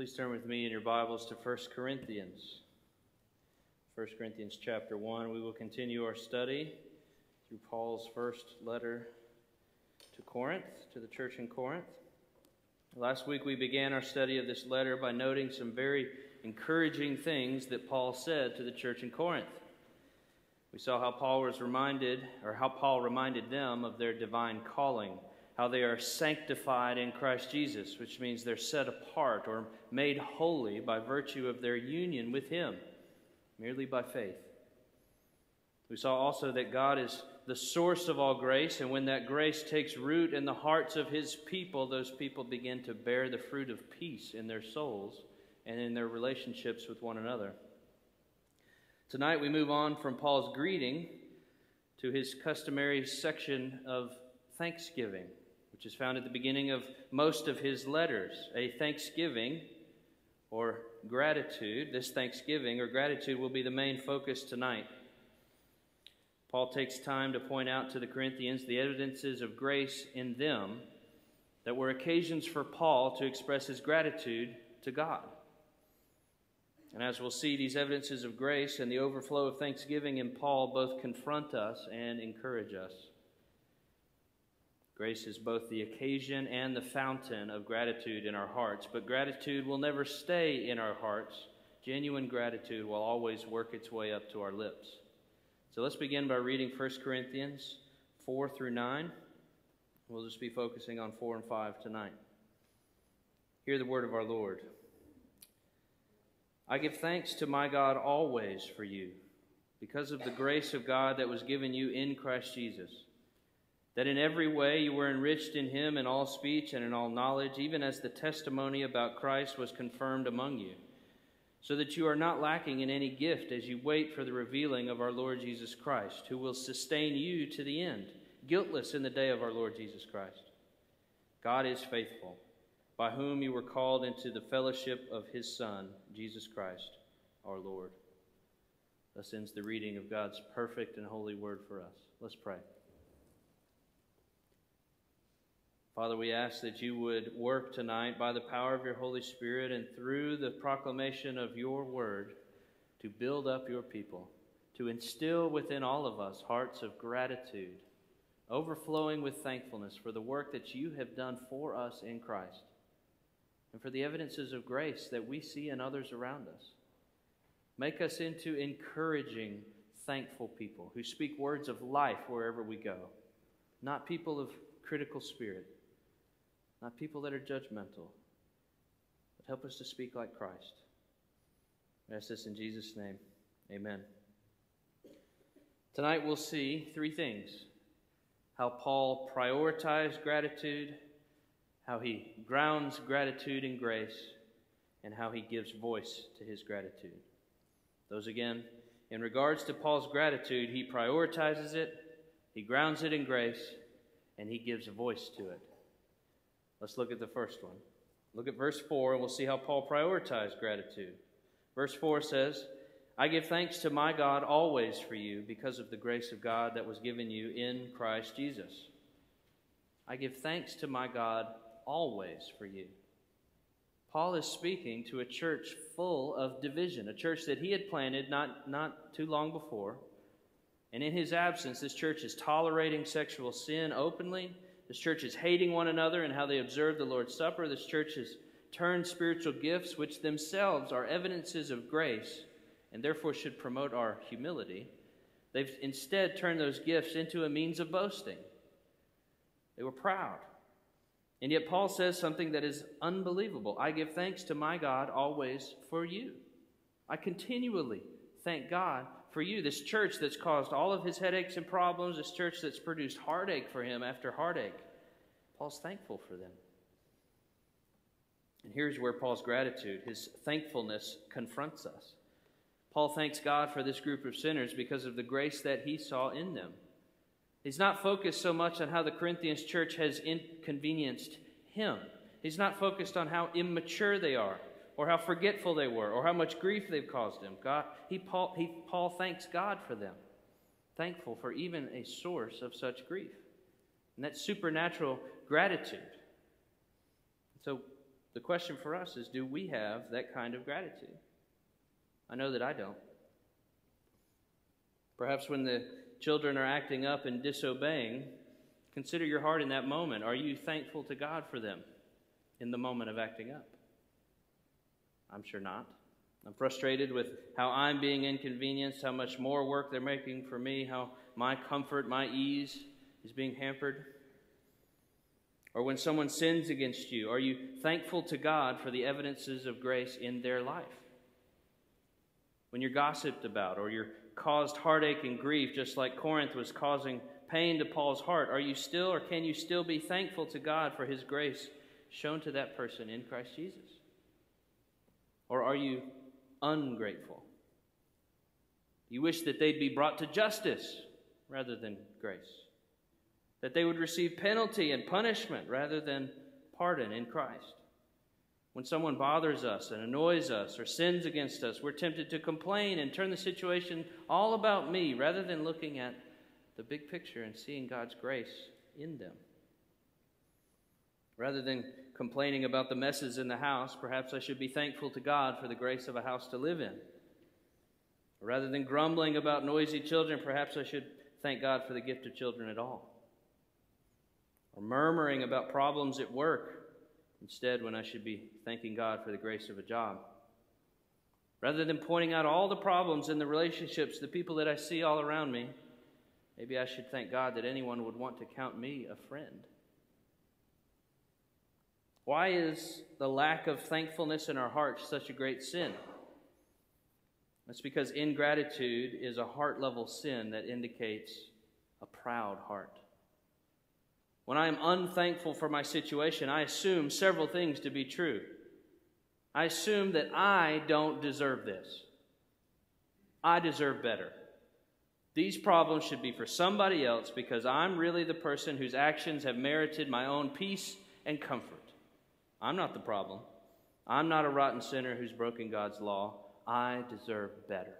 Please turn with me in your Bibles to 1 Corinthians. 1 Corinthians chapter 1. We will continue our study through Paul's first letter to Corinth, to the church in Corinth. Last week we began our study of this letter by noting some very encouraging things that Paul said to the church in Corinth. We saw how Paul was reminded, or how Paul reminded them of their divine calling, how they are sanctified in Christ Jesus, which means they're set apart or made holy by virtue of their union with Him, merely by faith. We saw also that God is the source of all grace, and when that grace takes root in the hearts of His people, those people begin to bear the fruit of peace in their souls and in their relationships with one another. Tonight we move on from Paul's greeting to his customary section of thanksgiving, which is found at the beginning of most of his letters. A thanksgiving or gratitude, this thanksgiving or gratitude will be the main focus tonight. Paul takes time to point out to the Corinthians the evidences of grace in them that were occasions for Paul to express his gratitude to God. And as we'll see, these evidences of grace and the overflow of thanksgiving in Paul both confront us and encourage us. Grace is both the occasion and the fountain of gratitude in our hearts, but gratitude will never stay in our hearts. Genuine gratitude will always work its way up to our lips. So let's begin by reading 1 Corinthians 4 through 9. We'll just be focusing on 4 and 5 tonight. Hear the word of our Lord. I give thanks to my God always for you, because of the grace of God that was given you in Christ Jesus, that in every way you were enriched in him in all speech and in all knowledge, even as the testimony about Christ was confirmed among you, so that you are not lacking in any gift as you wait for the revealing of our Lord Jesus Christ, who will sustain you to the end, guiltless in the day of our Lord Jesus Christ. God is faithful by whom you were called into the fellowship of his Son, Jesus Christ, our Lord. Thus ends the reading of God's perfect and holy word for us. Let's pray. Father, we ask that you would work tonight by the power of your Holy Spirit and through the proclamation of your word to build up your people, to instill within all of us hearts of gratitude, overflowing with thankfulness for the work that you have done for us in Christ and for the evidences of grace that we see in others around us. Make us into encouraging, thankful people who speak words of life wherever we go, not people of critical spirit, not people that are judgmental, but help us to speak like Christ. Ask this in Jesus' name. Amen. Tonight we'll see three things how Paul prioritized gratitude how he grounds gratitude in grace, and how he gives voice to his gratitude. Those again, in regards to Paul's gratitude, he prioritizes it, he grounds it in grace, and he gives voice to it. Let's look at the first one. Look at verse 4, and we'll see how Paul prioritized gratitude. Verse 4 says, I give thanks to my God always for you because of the grace of God that was given you in Christ Jesus. I give thanks to my God always for you. Paul is speaking to a church full of division, a church that he had planted not, not too long before. And in his absence, this church is tolerating sexual sin openly. This church is hating one another and how they observe the Lord's Supper. This church has turned spiritual gifts, which themselves are evidences of grace and therefore should promote our humility. They've instead turned those gifts into a means of boasting. They were proud. And yet, Paul says something that is unbelievable. I give thanks to my God always for you. I continually thank God for you, this church that's caused all of his headaches and problems, this church that's produced heartache for him after heartache. Paul's thankful for them. And here's where Paul's gratitude, his thankfulness, confronts us. Paul thanks God for this group of sinners because of the grace that he saw in them. He's not focused so much on how the Corinthians church has inconvenienced him. He's not focused on how immature they are, or how forgetful they were, or how much grief they've caused him. God, he, Paul, he, Paul thanks God for them, thankful for even a source of such grief. And that's supernatural gratitude. So, The question for us is do we have that kind of gratitude? I know that I don't. Perhaps when the children are acting up and disobeying, consider your heart in that moment. Are you thankful to God for them in the moment of acting up? I'm sure not. I'm frustrated with how I'm being inconvenienced, how much more work they're making for me, how my comfort, my ease is being hampered. Or when someone sins against you, are you thankful to God for the evidences of grace in their life? When you're gossiped about or you're caused heartache and grief, just like Corinth was causing pain to Paul's heart, are you still or can you still be thankful to God for his grace shown to that person in Christ Jesus? Or are you ungrateful? You wish that they'd be brought to justice rather than grace that they would receive penalty and punishment rather than pardon in Christ. When someone bothers us and annoys us or sins against us, we're tempted to complain and turn the situation all about me rather than looking at the big picture and seeing God's grace in them. Rather than complaining about the messes in the house, perhaps I should be thankful to God for the grace of a house to live in. Rather than grumbling about noisy children, perhaps I should thank God for the gift of children at all or murmuring about problems at work instead when I should be thanking God for the grace of a job. Rather than pointing out all the problems in the relationships, the people that I see all around me, maybe I should thank God that anyone would want to count me a friend. Why is the lack of thankfulness in our hearts such a great sin? That's because ingratitude is a heart level sin that indicates a proud heart. When I am unthankful for my situation, I assume several things to be true. I assume that I don't deserve this. I deserve better. These problems should be for somebody else because I'm really the person whose actions have merited my own peace and comfort. I'm not the problem. I'm not a rotten sinner who's broken God's law. I deserve better.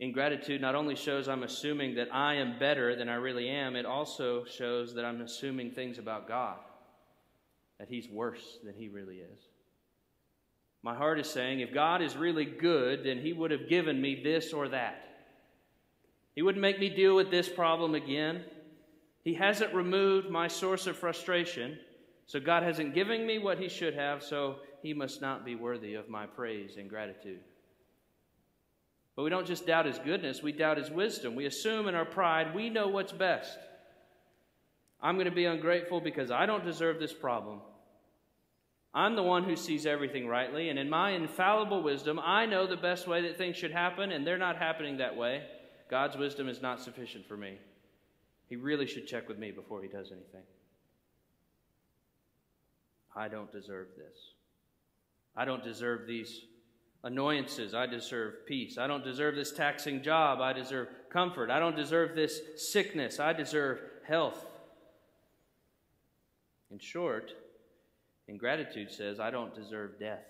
Ingratitude not only shows I'm assuming that I am better than I really am, it also shows that I'm assuming things about God, that He's worse than He really is. My heart is saying, if God is really good, then He would have given me this or that. He wouldn't make me deal with this problem again. He hasn't removed my source of frustration, so God hasn't given me what He should have, so He must not be worthy of my praise and gratitude. But we don't just doubt his goodness, we doubt his wisdom. We assume in our pride we know what's best. I'm going to be ungrateful because I don't deserve this problem. I'm the one who sees everything rightly, and in my infallible wisdom, I know the best way that things should happen, and they're not happening that way. God's wisdom is not sufficient for me. He really should check with me before he does anything. I don't deserve this. I don't deserve these annoyances. I deserve peace. I don't deserve this taxing job. I deserve comfort. I don't deserve this sickness. I deserve health. In short, ingratitude says, I don't deserve death.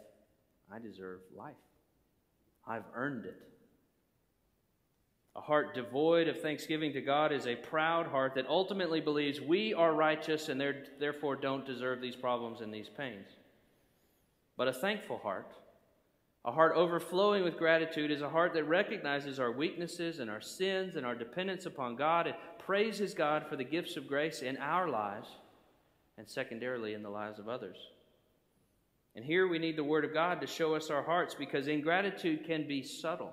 I deserve life. I've earned it. A heart devoid of thanksgiving to God is a proud heart that ultimately believes we are righteous and therefore don't deserve these problems and these pains. But a thankful heart a heart overflowing with gratitude is a heart that recognizes our weaknesses and our sins and our dependence upon God and praises God for the gifts of grace in our lives and secondarily in the lives of others. And here we need the Word of God to show us our hearts because ingratitude can be subtle.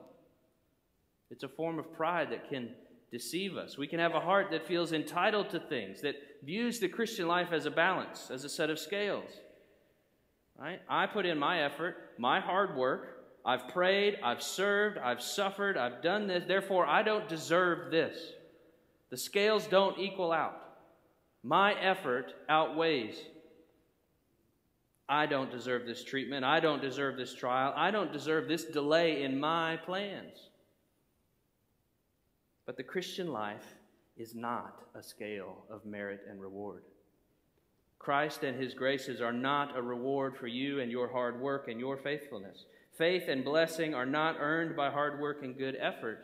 It's a form of pride that can deceive us. We can have a heart that feels entitled to things, that views the Christian life as a balance, as a set of scales. Right? I put in my effort, my hard work. I've prayed, I've served, I've suffered, I've done this. Therefore, I don't deserve this. The scales don't equal out. My effort outweighs. I don't deserve this treatment. I don't deserve this trial. I don't deserve this delay in my plans. But the Christian life is not a scale of merit and reward. Christ and his graces are not a reward for you and your hard work and your faithfulness. Faith and blessing are not earned by hard work and good effort.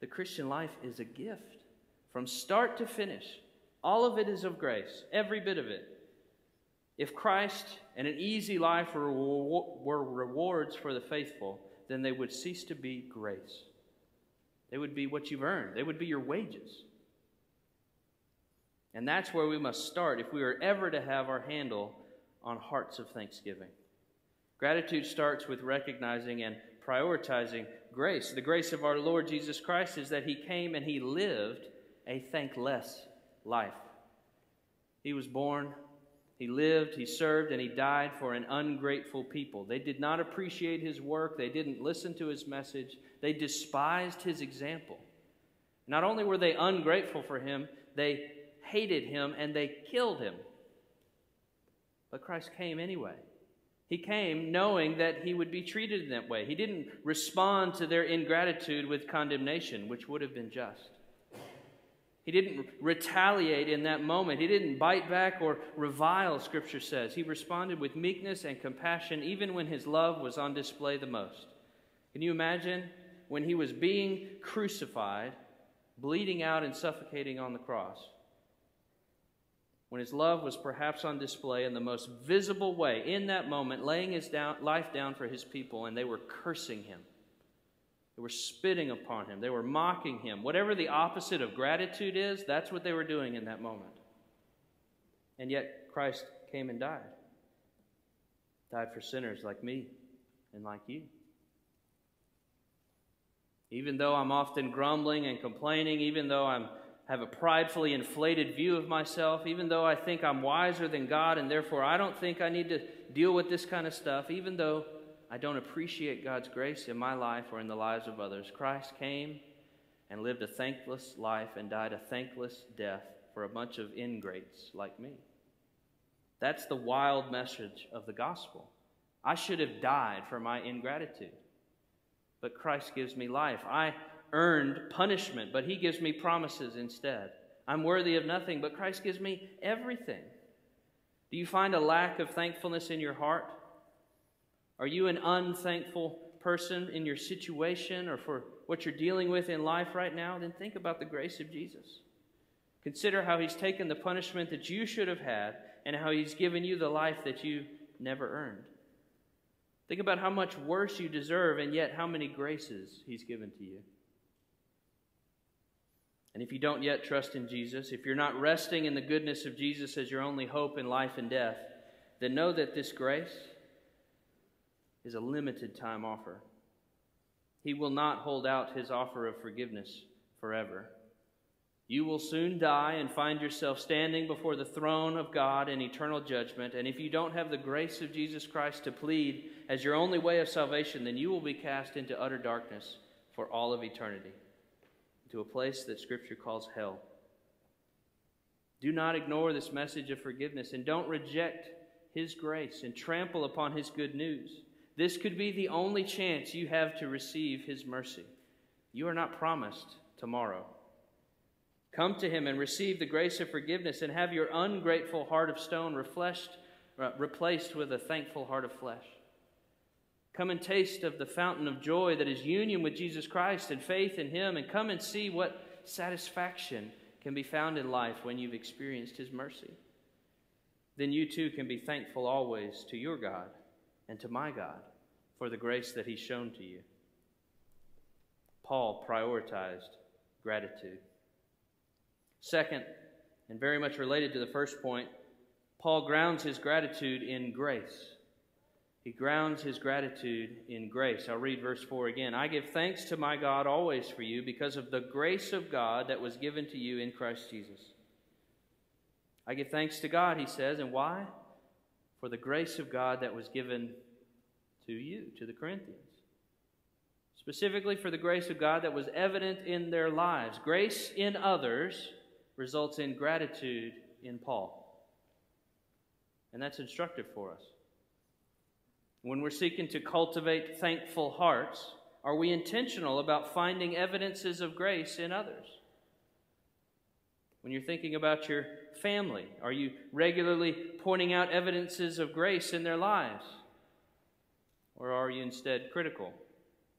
The Christian life is a gift from start to finish. All of it is of grace, every bit of it. If Christ and an easy life were, rewards for the faithful, then they would cease to be grace. They would be what you've earned, they would be your wages. And that's where we must start if we are ever to have our handle on hearts of thanksgiving. Gratitude starts with recognizing and prioritizing grace. The grace of our Lord Jesus Christ is that He came and He lived a thankless life. He was born, He lived, He served, and He died for an ungrateful people. They did not appreciate His work, they didn't listen to His message, they despised His example. Not only were they ungrateful for Him, they hated him and they killed him. But Christ came anyway. He came knowing that he would be treated in that way. He didn't respond to their ingratitude with condemnation, which would have been just. He didn't retaliate in that moment. He didn't bite back or revile, Scripture says. He responded with meekness and compassion, even when his love was on display the most. Can you imagine when he was being crucified, bleeding out and suffocating on the cross? when his love was perhaps on display in the most visible way, in that moment, laying his down, life down for his people, and they were cursing him. They were spitting upon him. They were mocking him. Whatever the opposite of gratitude is, that's what they were doing in that moment. And yet, Christ came and died. Died for sinners like me and like you. Even though I'm often grumbling and complaining, even though I'm have a pridefully inflated view of myself, even though I think I'm wiser than God and therefore I don't think I need to deal with this kind of stuff, even though I don't appreciate God's grace in my life or in the lives of others. Christ came and lived a thankless life and died a thankless death for a bunch of ingrates like me. That's the wild message of the gospel. I should have died for my ingratitude, but Christ gives me life. I earned punishment, but He gives me promises instead. I'm worthy of nothing, but Christ gives me everything. Do you find a lack of thankfulness in your heart? Are you an unthankful person in your situation or for what you're dealing with in life right now? Then think about the grace of Jesus. Consider how He's taken the punishment that you should have had and how He's given you the life that you never earned. Think about how much worse you deserve and yet how many graces He's given to you. And if you don't yet trust in Jesus, if you're not resting in the goodness of Jesus as your only hope in life and death, then know that this grace is a limited time offer. He will not hold out his offer of forgiveness forever. You will soon die and find yourself standing before the throne of God in eternal judgment. And if you don't have the grace of Jesus Christ to plead as your only way of salvation, then you will be cast into utter darkness for all of eternity to a place that Scripture calls hell. Do not ignore this message of forgiveness and don't reject His grace and trample upon His good news. This could be the only chance you have to receive His mercy. You are not promised tomorrow. Come to Him and receive the grace of forgiveness and have your ungrateful heart of stone uh, replaced with a thankful heart of flesh. Come and taste of the fountain of joy that is union with Jesus Christ and faith in Him, and come and see what satisfaction can be found in life when you've experienced His mercy. Then you too can be thankful always to your God and to my God for the grace that He's shown to you. Paul prioritized gratitude. Second, and very much related to the first point, Paul grounds his gratitude in grace. He grounds his gratitude in grace. I'll read verse 4 again. I give thanks to my God always for you because of the grace of God that was given to you in Christ Jesus. I give thanks to God, he says, and why? For the grace of God that was given to you, to the Corinthians. Specifically for the grace of God that was evident in their lives. Grace in others results in gratitude in Paul. And that's instructive for us. When we're seeking to cultivate thankful hearts, are we intentional about finding evidences of grace in others? When you're thinking about your family, are you regularly pointing out evidences of grace in their lives? Or are you instead critical,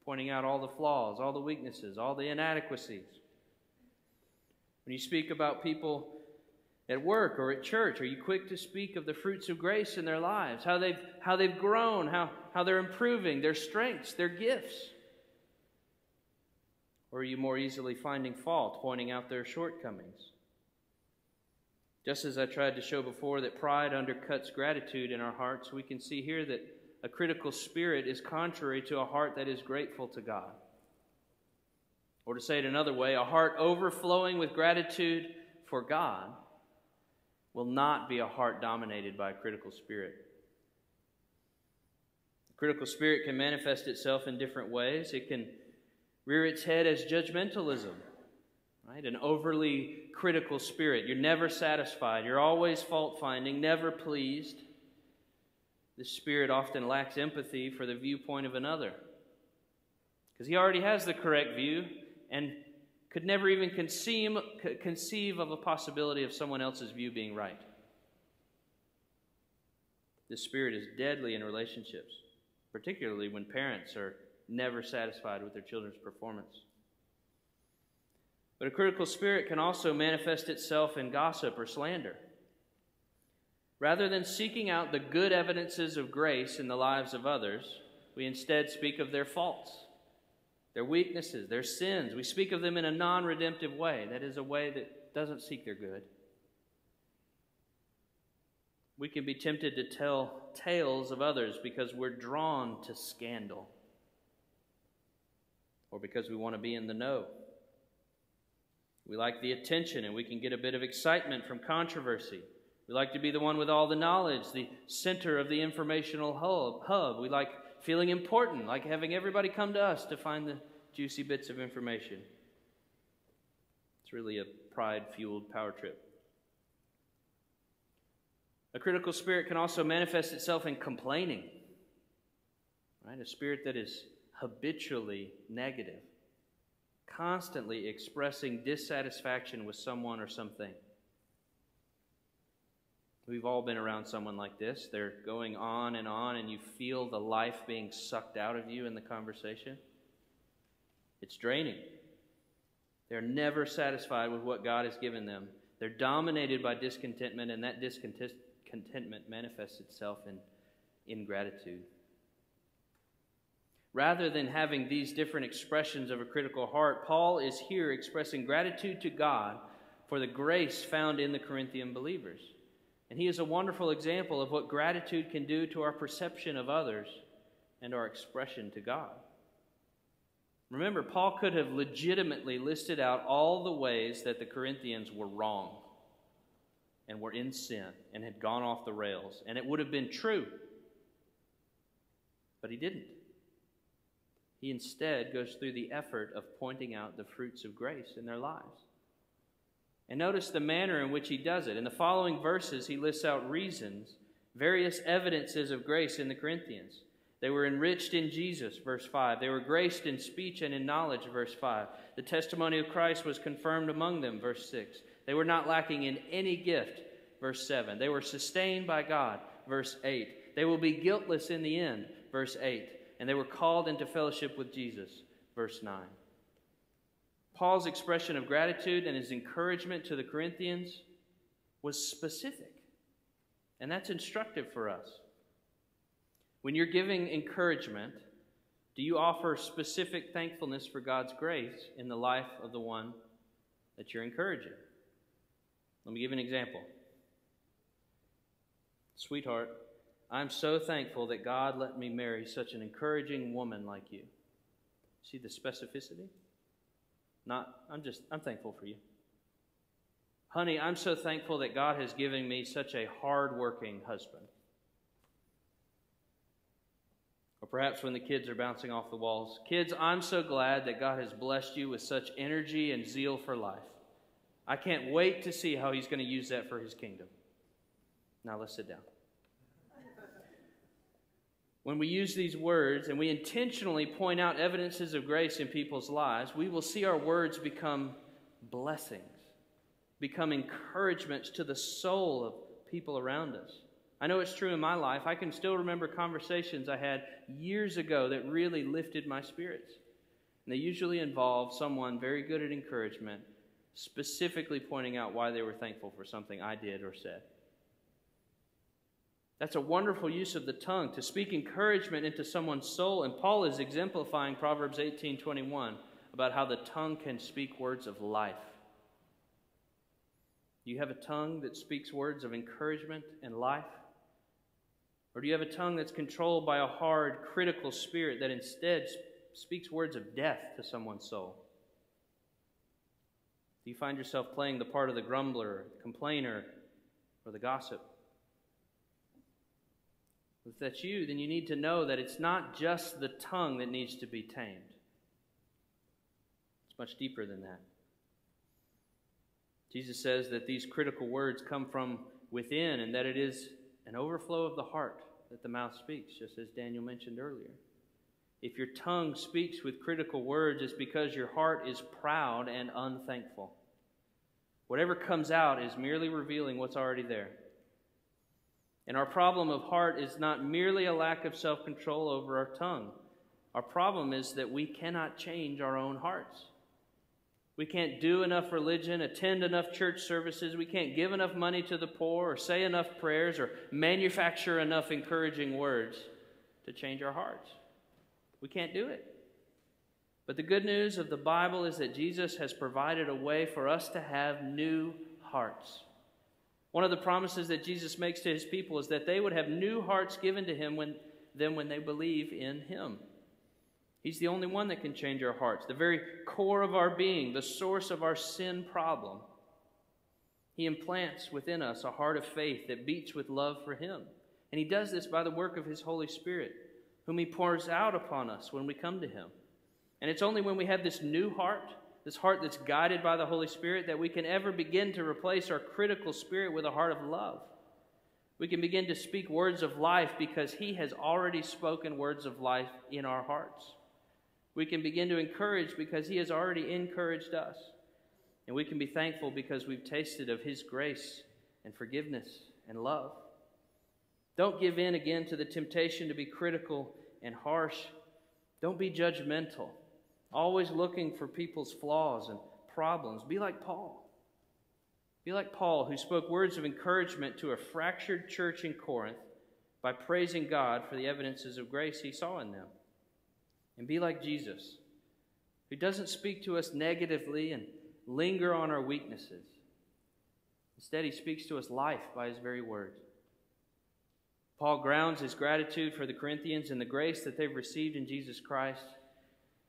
pointing out all the flaws, all the weaknesses, all the inadequacies? When you speak about people at work or at church? Are you quick to speak of the fruits of grace in their lives, how they've, how they've grown, how, how they're improving, their strengths, their gifts? Or are you more easily finding fault, pointing out their shortcomings? Just as I tried to show before that pride undercuts gratitude in our hearts, we can see here that a critical spirit is contrary to a heart that is grateful to God. Or to say it another way, a heart overflowing with gratitude for God will not be a heart dominated by a critical spirit. A critical spirit can manifest itself in different ways. It can rear its head as judgmentalism, right? An overly critical spirit. You're never satisfied. You're always fault finding, never pleased. This spirit often lacks empathy for the viewpoint of another because he already has the correct view and could never even conceive, conceive of a possibility of someone else's view being right. This spirit is deadly in relationships, particularly when parents are never satisfied with their children's performance. But a critical spirit can also manifest itself in gossip or slander. Rather than seeking out the good evidences of grace in the lives of others, we instead speak of their faults, their weaknesses, their sins. We speak of them in a non redemptive way, that is, a way that doesn't seek their good. We can be tempted to tell tales of others because we're drawn to scandal or because we want to be in the know. We like the attention and we can get a bit of excitement from controversy. We like to be the one with all the knowledge, the center of the informational hub. hub. We like feeling important, like having everybody come to us to find the juicy bits of information. It's really a pride fueled power trip. A critical spirit can also manifest itself in complaining. Right? A spirit that is habitually negative, constantly expressing dissatisfaction with someone or something. We've all been around someone like this. They're going on and on, and you feel the life being sucked out of you in the conversation. It's draining. They're never satisfied with what God has given them. They're dominated by discontentment, and that discontentment manifests itself in ingratitude. Rather than having these different expressions of a critical heart, Paul is here expressing gratitude to God for the grace found in the Corinthian believers. And he is a wonderful example of what gratitude can do to our perception of others and our expression to God. Remember, Paul could have legitimately listed out all the ways that the Corinthians were wrong and were in sin and had gone off the rails, and it would have been true. But he didn't. He instead goes through the effort of pointing out the fruits of grace in their lives. And notice the manner in which he does it. In the following verses, he lists out reasons, various evidences of grace in the Corinthians. They were enriched in Jesus, verse 5. They were graced in speech and in knowledge, verse 5. The testimony of Christ was confirmed among them, verse 6. They were not lacking in any gift, verse 7. They were sustained by God, verse 8. They will be guiltless in the end, verse 8 and they were called into fellowship with Jesus. Verse 9. Paul's expression of gratitude and his encouragement to the Corinthians was specific, and that's instructive for us. When you're giving encouragement, do you offer specific thankfulness for God's grace in the life of the one that you're encouraging? Let me give an example. Sweetheart, I'm so thankful that God let me marry such an encouraging woman like you. See the specificity? Not, I'm just, I'm thankful for you. Honey, I'm so thankful that God has given me such a hardworking husband. Or perhaps when the kids are bouncing off the walls. Kids, I'm so glad that God has blessed you with such energy and zeal for life. I can't wait to see how He's going to use that for His kingdom. Now let's sit down. When we use these words and we intentionally point out evidences of grace in people's lives, we will see our words become blessings, become encouragements to the soul of people around us. I know it's true in my life. I can still remember conversations I had years ago that really lifted my spirits. And they usually involve someone very good at encouragement specifically pointing out why they were thankful for something I did or said. That's a wonderful use of the tongue to speak encouragement into someone's soul. And Paul is exemplifying Proverbs 18:21 about how the tongue can speak words of life. Do you have a tongue that speaks words of encouragement and life? Or do you have a tongue that's controlled by a hard, critical spirit that instead speaks words of death to someone's soul? Do you find yourself playing the part of the grumbler, complainer, or the gossip? If that's you, then you need to know that it's not just the tongue that needs to be tamed. It's much deeper than that. Jesus says that these critical words come from within and that it is an overflow of the heart that the mouth speaks, just as Daniel mentioned earlier. If your tongue speaks with critical words, it's because your heart is proud and unthankful. Whatever comes out is merely revealing what's already there. And our problem of heart is not merely a lack of self control over our tongue. Our problem is that we cannot change our own hearts. We can't do enough religion, attend enough church services, we can't give enough money to the poor, or say enough prayers, or manufacture enough encouraging words to change our hearts. We can't do it. But the good news of the Bible is that Jesus has provided a way for us to have new hearts. One of the promises that Jesus makes to his people is that they would have new hearts given to him when, them when they believe in him. He's the only one that can change our hearts, the very core of our being, the source of our sin problem. He implants within us a heart of faith that beats with love for him. And he does this by the work of his Holy Spirit, whom he pours out upon us when we come to him. And it's only when we have this new heart this heart that's guided by the Holy Spirit, that we can ever begin to replace our critical spirit with a heart of love. We can begin to speak words of life because He has already spoken words of life in our hearts. We can begin to encourage because He has already encouraged us. And we can be thankful because we've tasted of His grace and forgiveness and love. Don't give in again to the temptation to be critical and harsh. Don't be judgmental always looking for people's flaws and problems. Be like Paul. Be like Paul, who spoke words of encouragement to a fractured church in Corinth by praising God for the evidences of grace he saw in them. And be like Jesus, who doesn't speak to us negatively and linger on our weaknesses. Instead, he speaks to us life by his very words. Paul grounds his gratitude for the Corinthians in the grace that they've received in Jesus Christ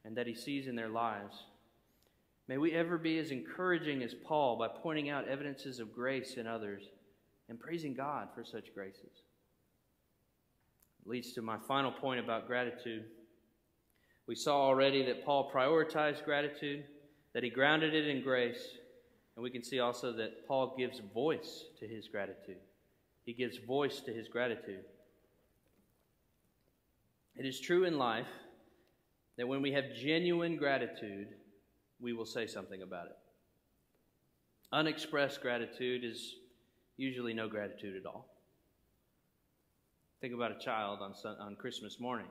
and that he sees in their lives. May we ever be as encouraging as Paul by pointing out evidences of grace in others and praising God for such graces. It leads to my final point about gratitude. We saw already that Paul prioritized gratitude, that he grounded it in grace, and we can see also that Paul gives voice to his gratitude. He gives voice to his gratitude. It is true in life that when we have genuine gratitude, we will say something about it. Unexpressed gratitude is usually no gratitude at all. Think about a child on, on Christmas morning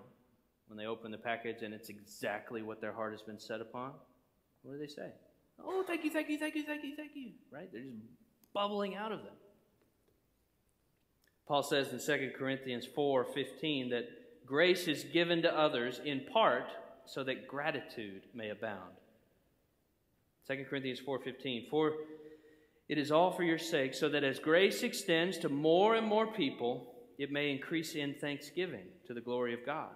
when they open the package and it's exactly what their heart has been set upon. What do they say? Oh, thank you, thank you, thank you, thank you, thank you. Right? They're just bubbling out of them. Paul says in 2 Corinthians 4 15 that grace is given to others in part so that gratitude may abound. 2 Corinthians 4:15 For it is all for your sake so that as grace extends to more and more people it may increase in thanksgiving to the glory of God.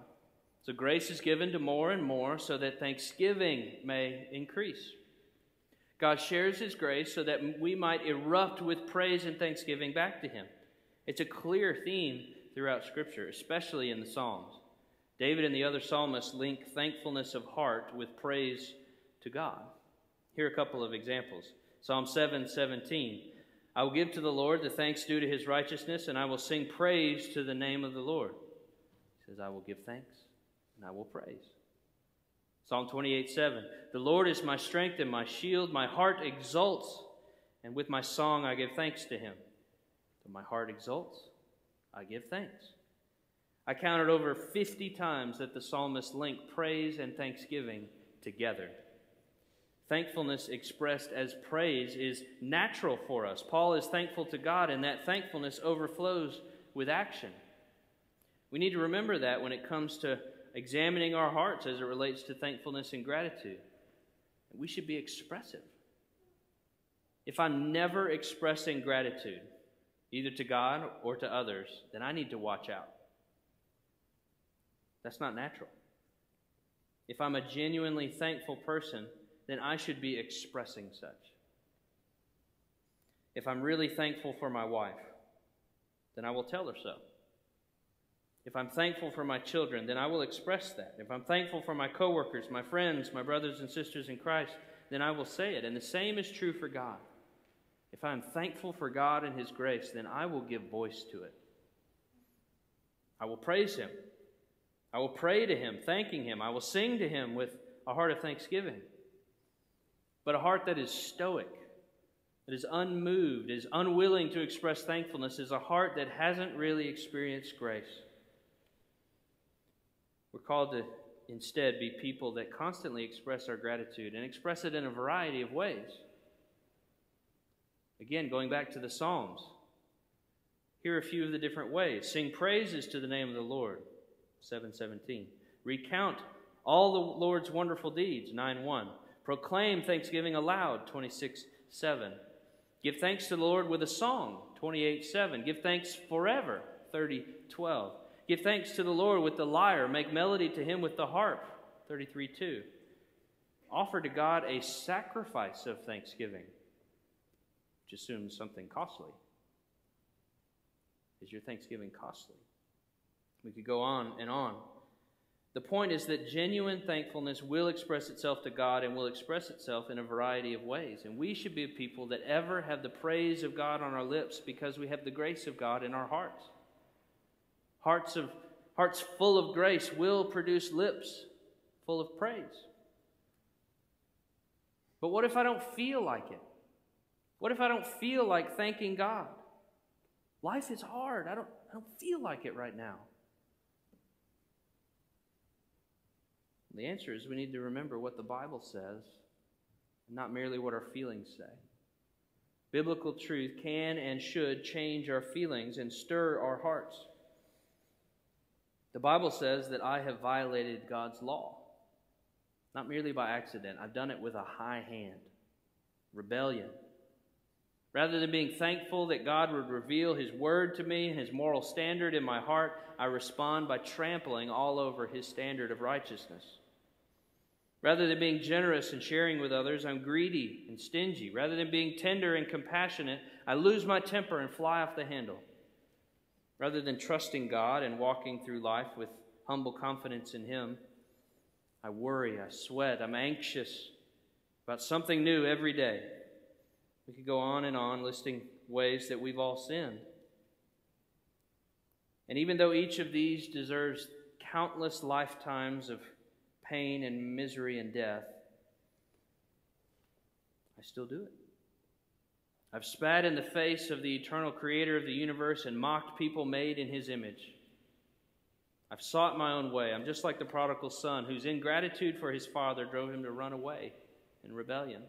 So grace is given to more and more so that thanksgiving may increase. God shares his grace so that we might erupt with praise and thanksgiving back to him. It's a clear theme throughout scripture, especially in the Psalms. David and the other psalmists link thankfulness of heart with praise to God. Here are a couple of examples. Psalm 7 17. I will give to the Lord the thanks due to his righteousness, and I will sing praise to the name of the Lord. He says, I will give thanks and I will praise. Psalm 28 7. The Lord is my strength and my shield. My heart exults, and with my song I give thanks to him. So my heart exults, I give thanks. I counted over 50 times that the psalmist linked praise and thanksgiving together. Thankfulness expressed as praise is natural for us. Paul is thankful to God, and that thankfulness overflows with action. We need to remember that when it comes to examining our hearts as it relates to thankfulness and gratitude. We should be expressive. If I'm never expressing gratitude, either to God or to others, then I need to watch out. That's not natural. If I'm a genuinely thankful person, then I should be expressing such. If I'm really thankful for my wife, then I will tell her so. If I'm thankful for my children, then I will express that. If I'm thankful for my coworkers, my friends, my brothers and sisters in Christ, then I will say it. And the same is true for God. If I'm thankful for God and His grace, then I will give voice to it. I will praise Him. I will pray to Him, thanking Him. I will sing to Him with a heart of thanksgiving. But a heart that is stoic, that is unmoved, is unwilling to express thankfulness, is a heart that hasn't really experienced grace. We're called to instead be people that constantly express our gratitude and express it in a variety of ways. Again, going back to the Psalms, here are a few of the different ways. Sing praises to the name of the Lord, 717. Recount all the Lord's wonderful deeds, 9 1. Proclaim thanksgiving aloud, 26 7. Give thanks to the Lord with a song, 28 7. Give thanks forever, 30 12. Give thanks to the Lord with the lyre. Make melody to him with the harp, 33 2. Offer to God a sacrifice of thanksgiving, which assumes something costly. Is your thanksgiving costly? We could go on and on. The point is that genuine thankfulness will express itself to God and will express itself in a variety of ways. And we should be people that ever have the praise of God on our lips because we have the grace of God in our hearts. Hearts, of, hearts full of grace will produce lips full of praise. But what if I don't feel like it? What if I don't feel like thanking God? Life is hard. I don't, I don't feel like it right now. The answer is we need to remember what the Bible says, not merely what our feelings say. Biblical truth can and should change our feelings and stir our hearts. The Bible says that I have violated God's law, not merely by accident. I've done it with a high hand. Rebellion. Rather than being thankful that God would reveal His word to me and His moral standard in my heart, I respond by trampling all over His standard of righteousness. Rather than being generous and sharing with others, I'm greedy and stingy. Rather than being tender and compassionate, I lose my temper and fly off the handle. Rather than trusting God and walking through life with humble confidence in Him, I worry, I sweat, I'm anxious about something new every day. We could go on and on listing ways that we've all sinned. And even though each of these deserves countless lifetimes of pain and misery and death, I still do it. I've spat in the face of the eternal creator of the universe and mocked people made in his image. I've sought my own way. I'm just like the prodigal son whose ingratitude for his father drove him to run away in rebellion.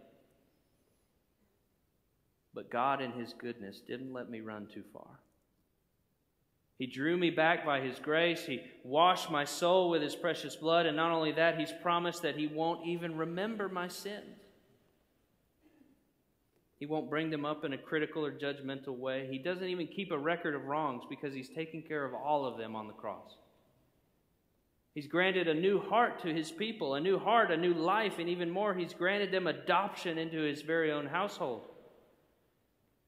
But God, in his goodness, didn't let me run too far. He drew me back by His grace. He washed my soul with His precious blood. And not only that, He's promised that He won't even remember my sins. He won't bring them up in a critical or judgmental way. He doesn't even keep a record of wrongs because He's taken care of all of them on the cross. He's granted a new heart to His people, a new heart, a new life, and even more, He's granted them adoption into His very own household.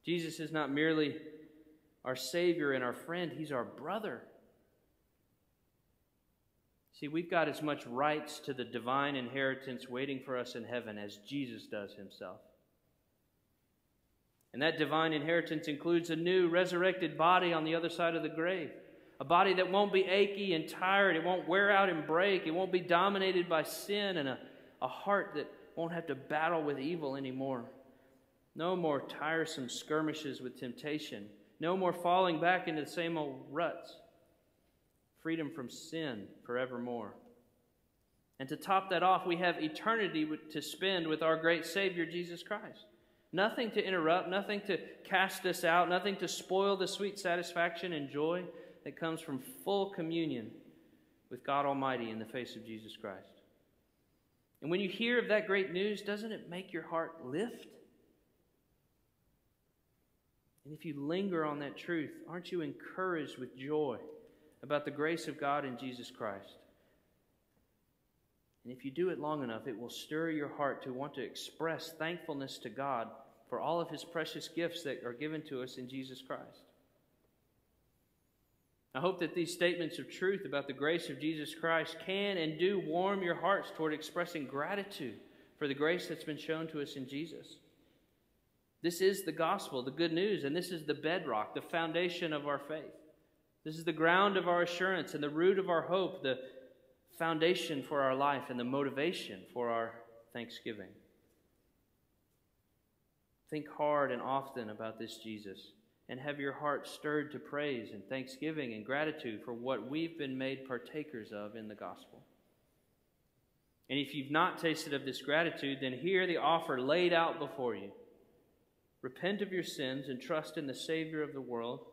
Jesus is not merely our Savior and our friend, He's our brother. See, we've got as much rights to the divine inheritance waiting for us in heaven as Jesus does Himself. And that divine inheritance includes a new resurrected body on the other side of the grave. A body that won't be achy and tired. It won't wear out and break. It won't be dominated by sin. And a, a heart that won't have to battle with evil anymore. No more tiresome skirmishes with temptation. No more falling back into the same old ruts. Freedom from sin forevermore. And to top that off, we have eternity to spend with our great Savior, Jesus Christ. Nothing to interrupt, nothing to cast us out, nothing to spoil the sweet satisfaction and joy that comes from full communion with God Almighty in the face of Jesus Christ. And when you hear of that great news, doesn't it make your heart lift? And if you linger on that truth, aren't you encouraged with joy about the grace of God in Jesus Christ? And if you do it long enough, it will stir your heart to want to express thankfulness to God for all of his precious gifts that are given to us in Jesus Christ. I hope that these statements of truth about the grace of Jesus Christ can and do warm your hearts toward expressing gratitude for the grace that's been shown to us in Jesus. This is the gospel, the good news, and this is the bedrock, the foundation of our faith. This is the ground of our assurance and the root of our hope, the foundation for our life and the motivation for our thanksgiving. Think hard and often about this Jesus and have your heart stirred to praise and thanksgiving and gratitude for what we've been made partakers of in the gospel. And if you've not tasted of this gratitude, then hear the offer laid out before you. Repent of your sins and trust in the Savior of the world,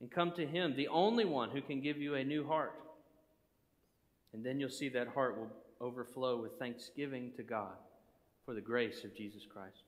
and come to Him, the only one who can give you a new heart. And then you'll see that heart will overflow with thanksgiving to God for the grace of Jesus Christ.